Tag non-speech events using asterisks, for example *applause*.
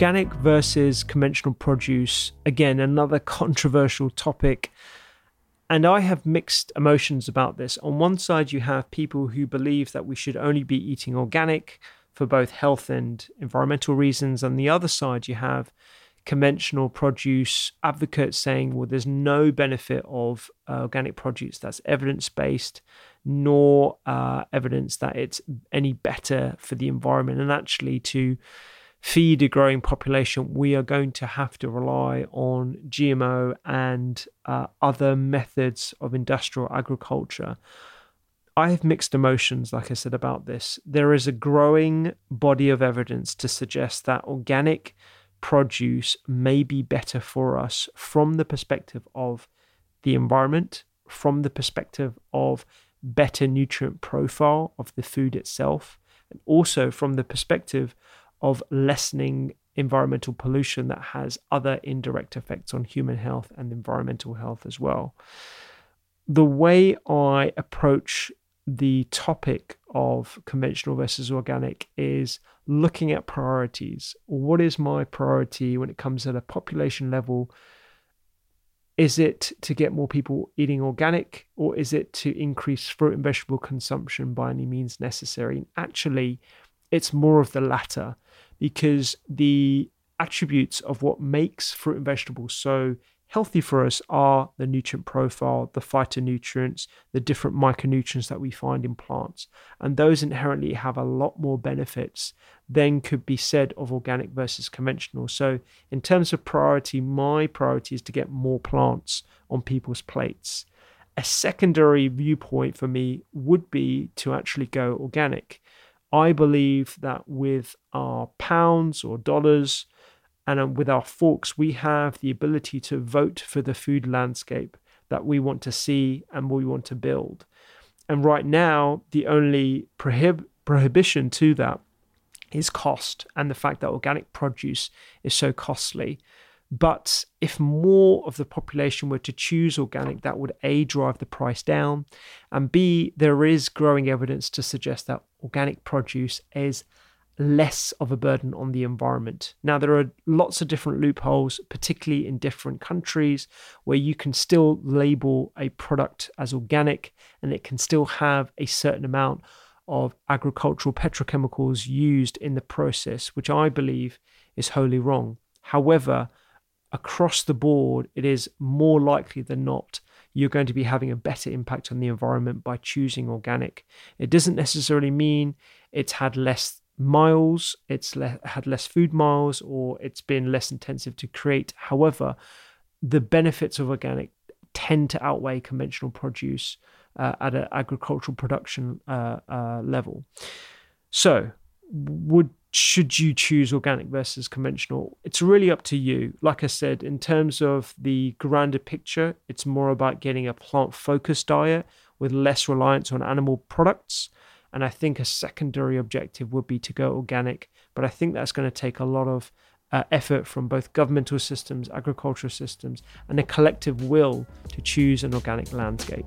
Organic versus conventional produce, again, another *laughs* controversial topic. And I have mixed emotions about this. On one side, you have people who believe that we should only be eating organic for both health and environmental reasons. On the other side, you have conventional produce advocates saying, well, there's no benefit of uh, organic produce that's evidence based, nor uh, evidence that it's any better for the environment. And actually, to feed a growing population, we are going to have to rely on GMO and uh, other methods of industrial agriculture. I have mixed emotions, like I said, about this. There is a growing body of evidence to suggest that organic produce may be better for us from the perspective of the environment, from the perspective of better nutrient profile of the food itself, and also from the perspective of lessening environmental pollution that has other indirect effects on human health and environmental health as well. The way I approach the topic of conventional versus organic is looking at priorities. What is my priority when it comes at a population level? Is it to get more people eating organic or is it to increase fruit and vegetable consumption by any means necessary? And actually, it's more of the latter because the attributes of what makes fruit and vegetables so healthy for us are the nutrient profile, the phytonutrients, the different micronutrients that we find in plants. And those inherently have a lot more benefits than could be said of organic versus conventional. So, in terms of priority, my priority is to get more plants on people's plates. A secondary viewpoint for me would be to actually go organic. I believe that with our pounds or dollars and um, with our forks, we have the ability to vote for the food landscape that we want to see and we want to build. And right now, the only prohib- prohibition to that is cost and the fact that organic produce is so costly. But if more of the population were to choose organic, that would A, drive the price down, and B, there is growing evidence to suggest that organic produce is less of a burden on the environment. Now, there are lots of different loopholes, particularly in different countries, where you can still label a product as organic and it can still have a certain amount of agricultural petrochemicals used in the process, which I believe is wholly wrong. However, across the board, it is more likely than not you're going to be having a better impact on the environment by choosing organic. It doesn't necessarily mean it's had less miles, it's le- had less food miles, or it's been less intensive to create. However, the benefits of organic tend to outweigh conventional produce uh, at an agricultural production uh, uh, level. So, would should you choose organic versus conventional? It's really up to you. Like I said, in terms of the grander picture, it's more about getting a plant focused diet with less reliance on animal products. And I think a secondary objective would be to go organic. But I think that's going to take a lot of uh, effort from both governmental systems, agricultural systems, and a collective will to choose an organic landscape.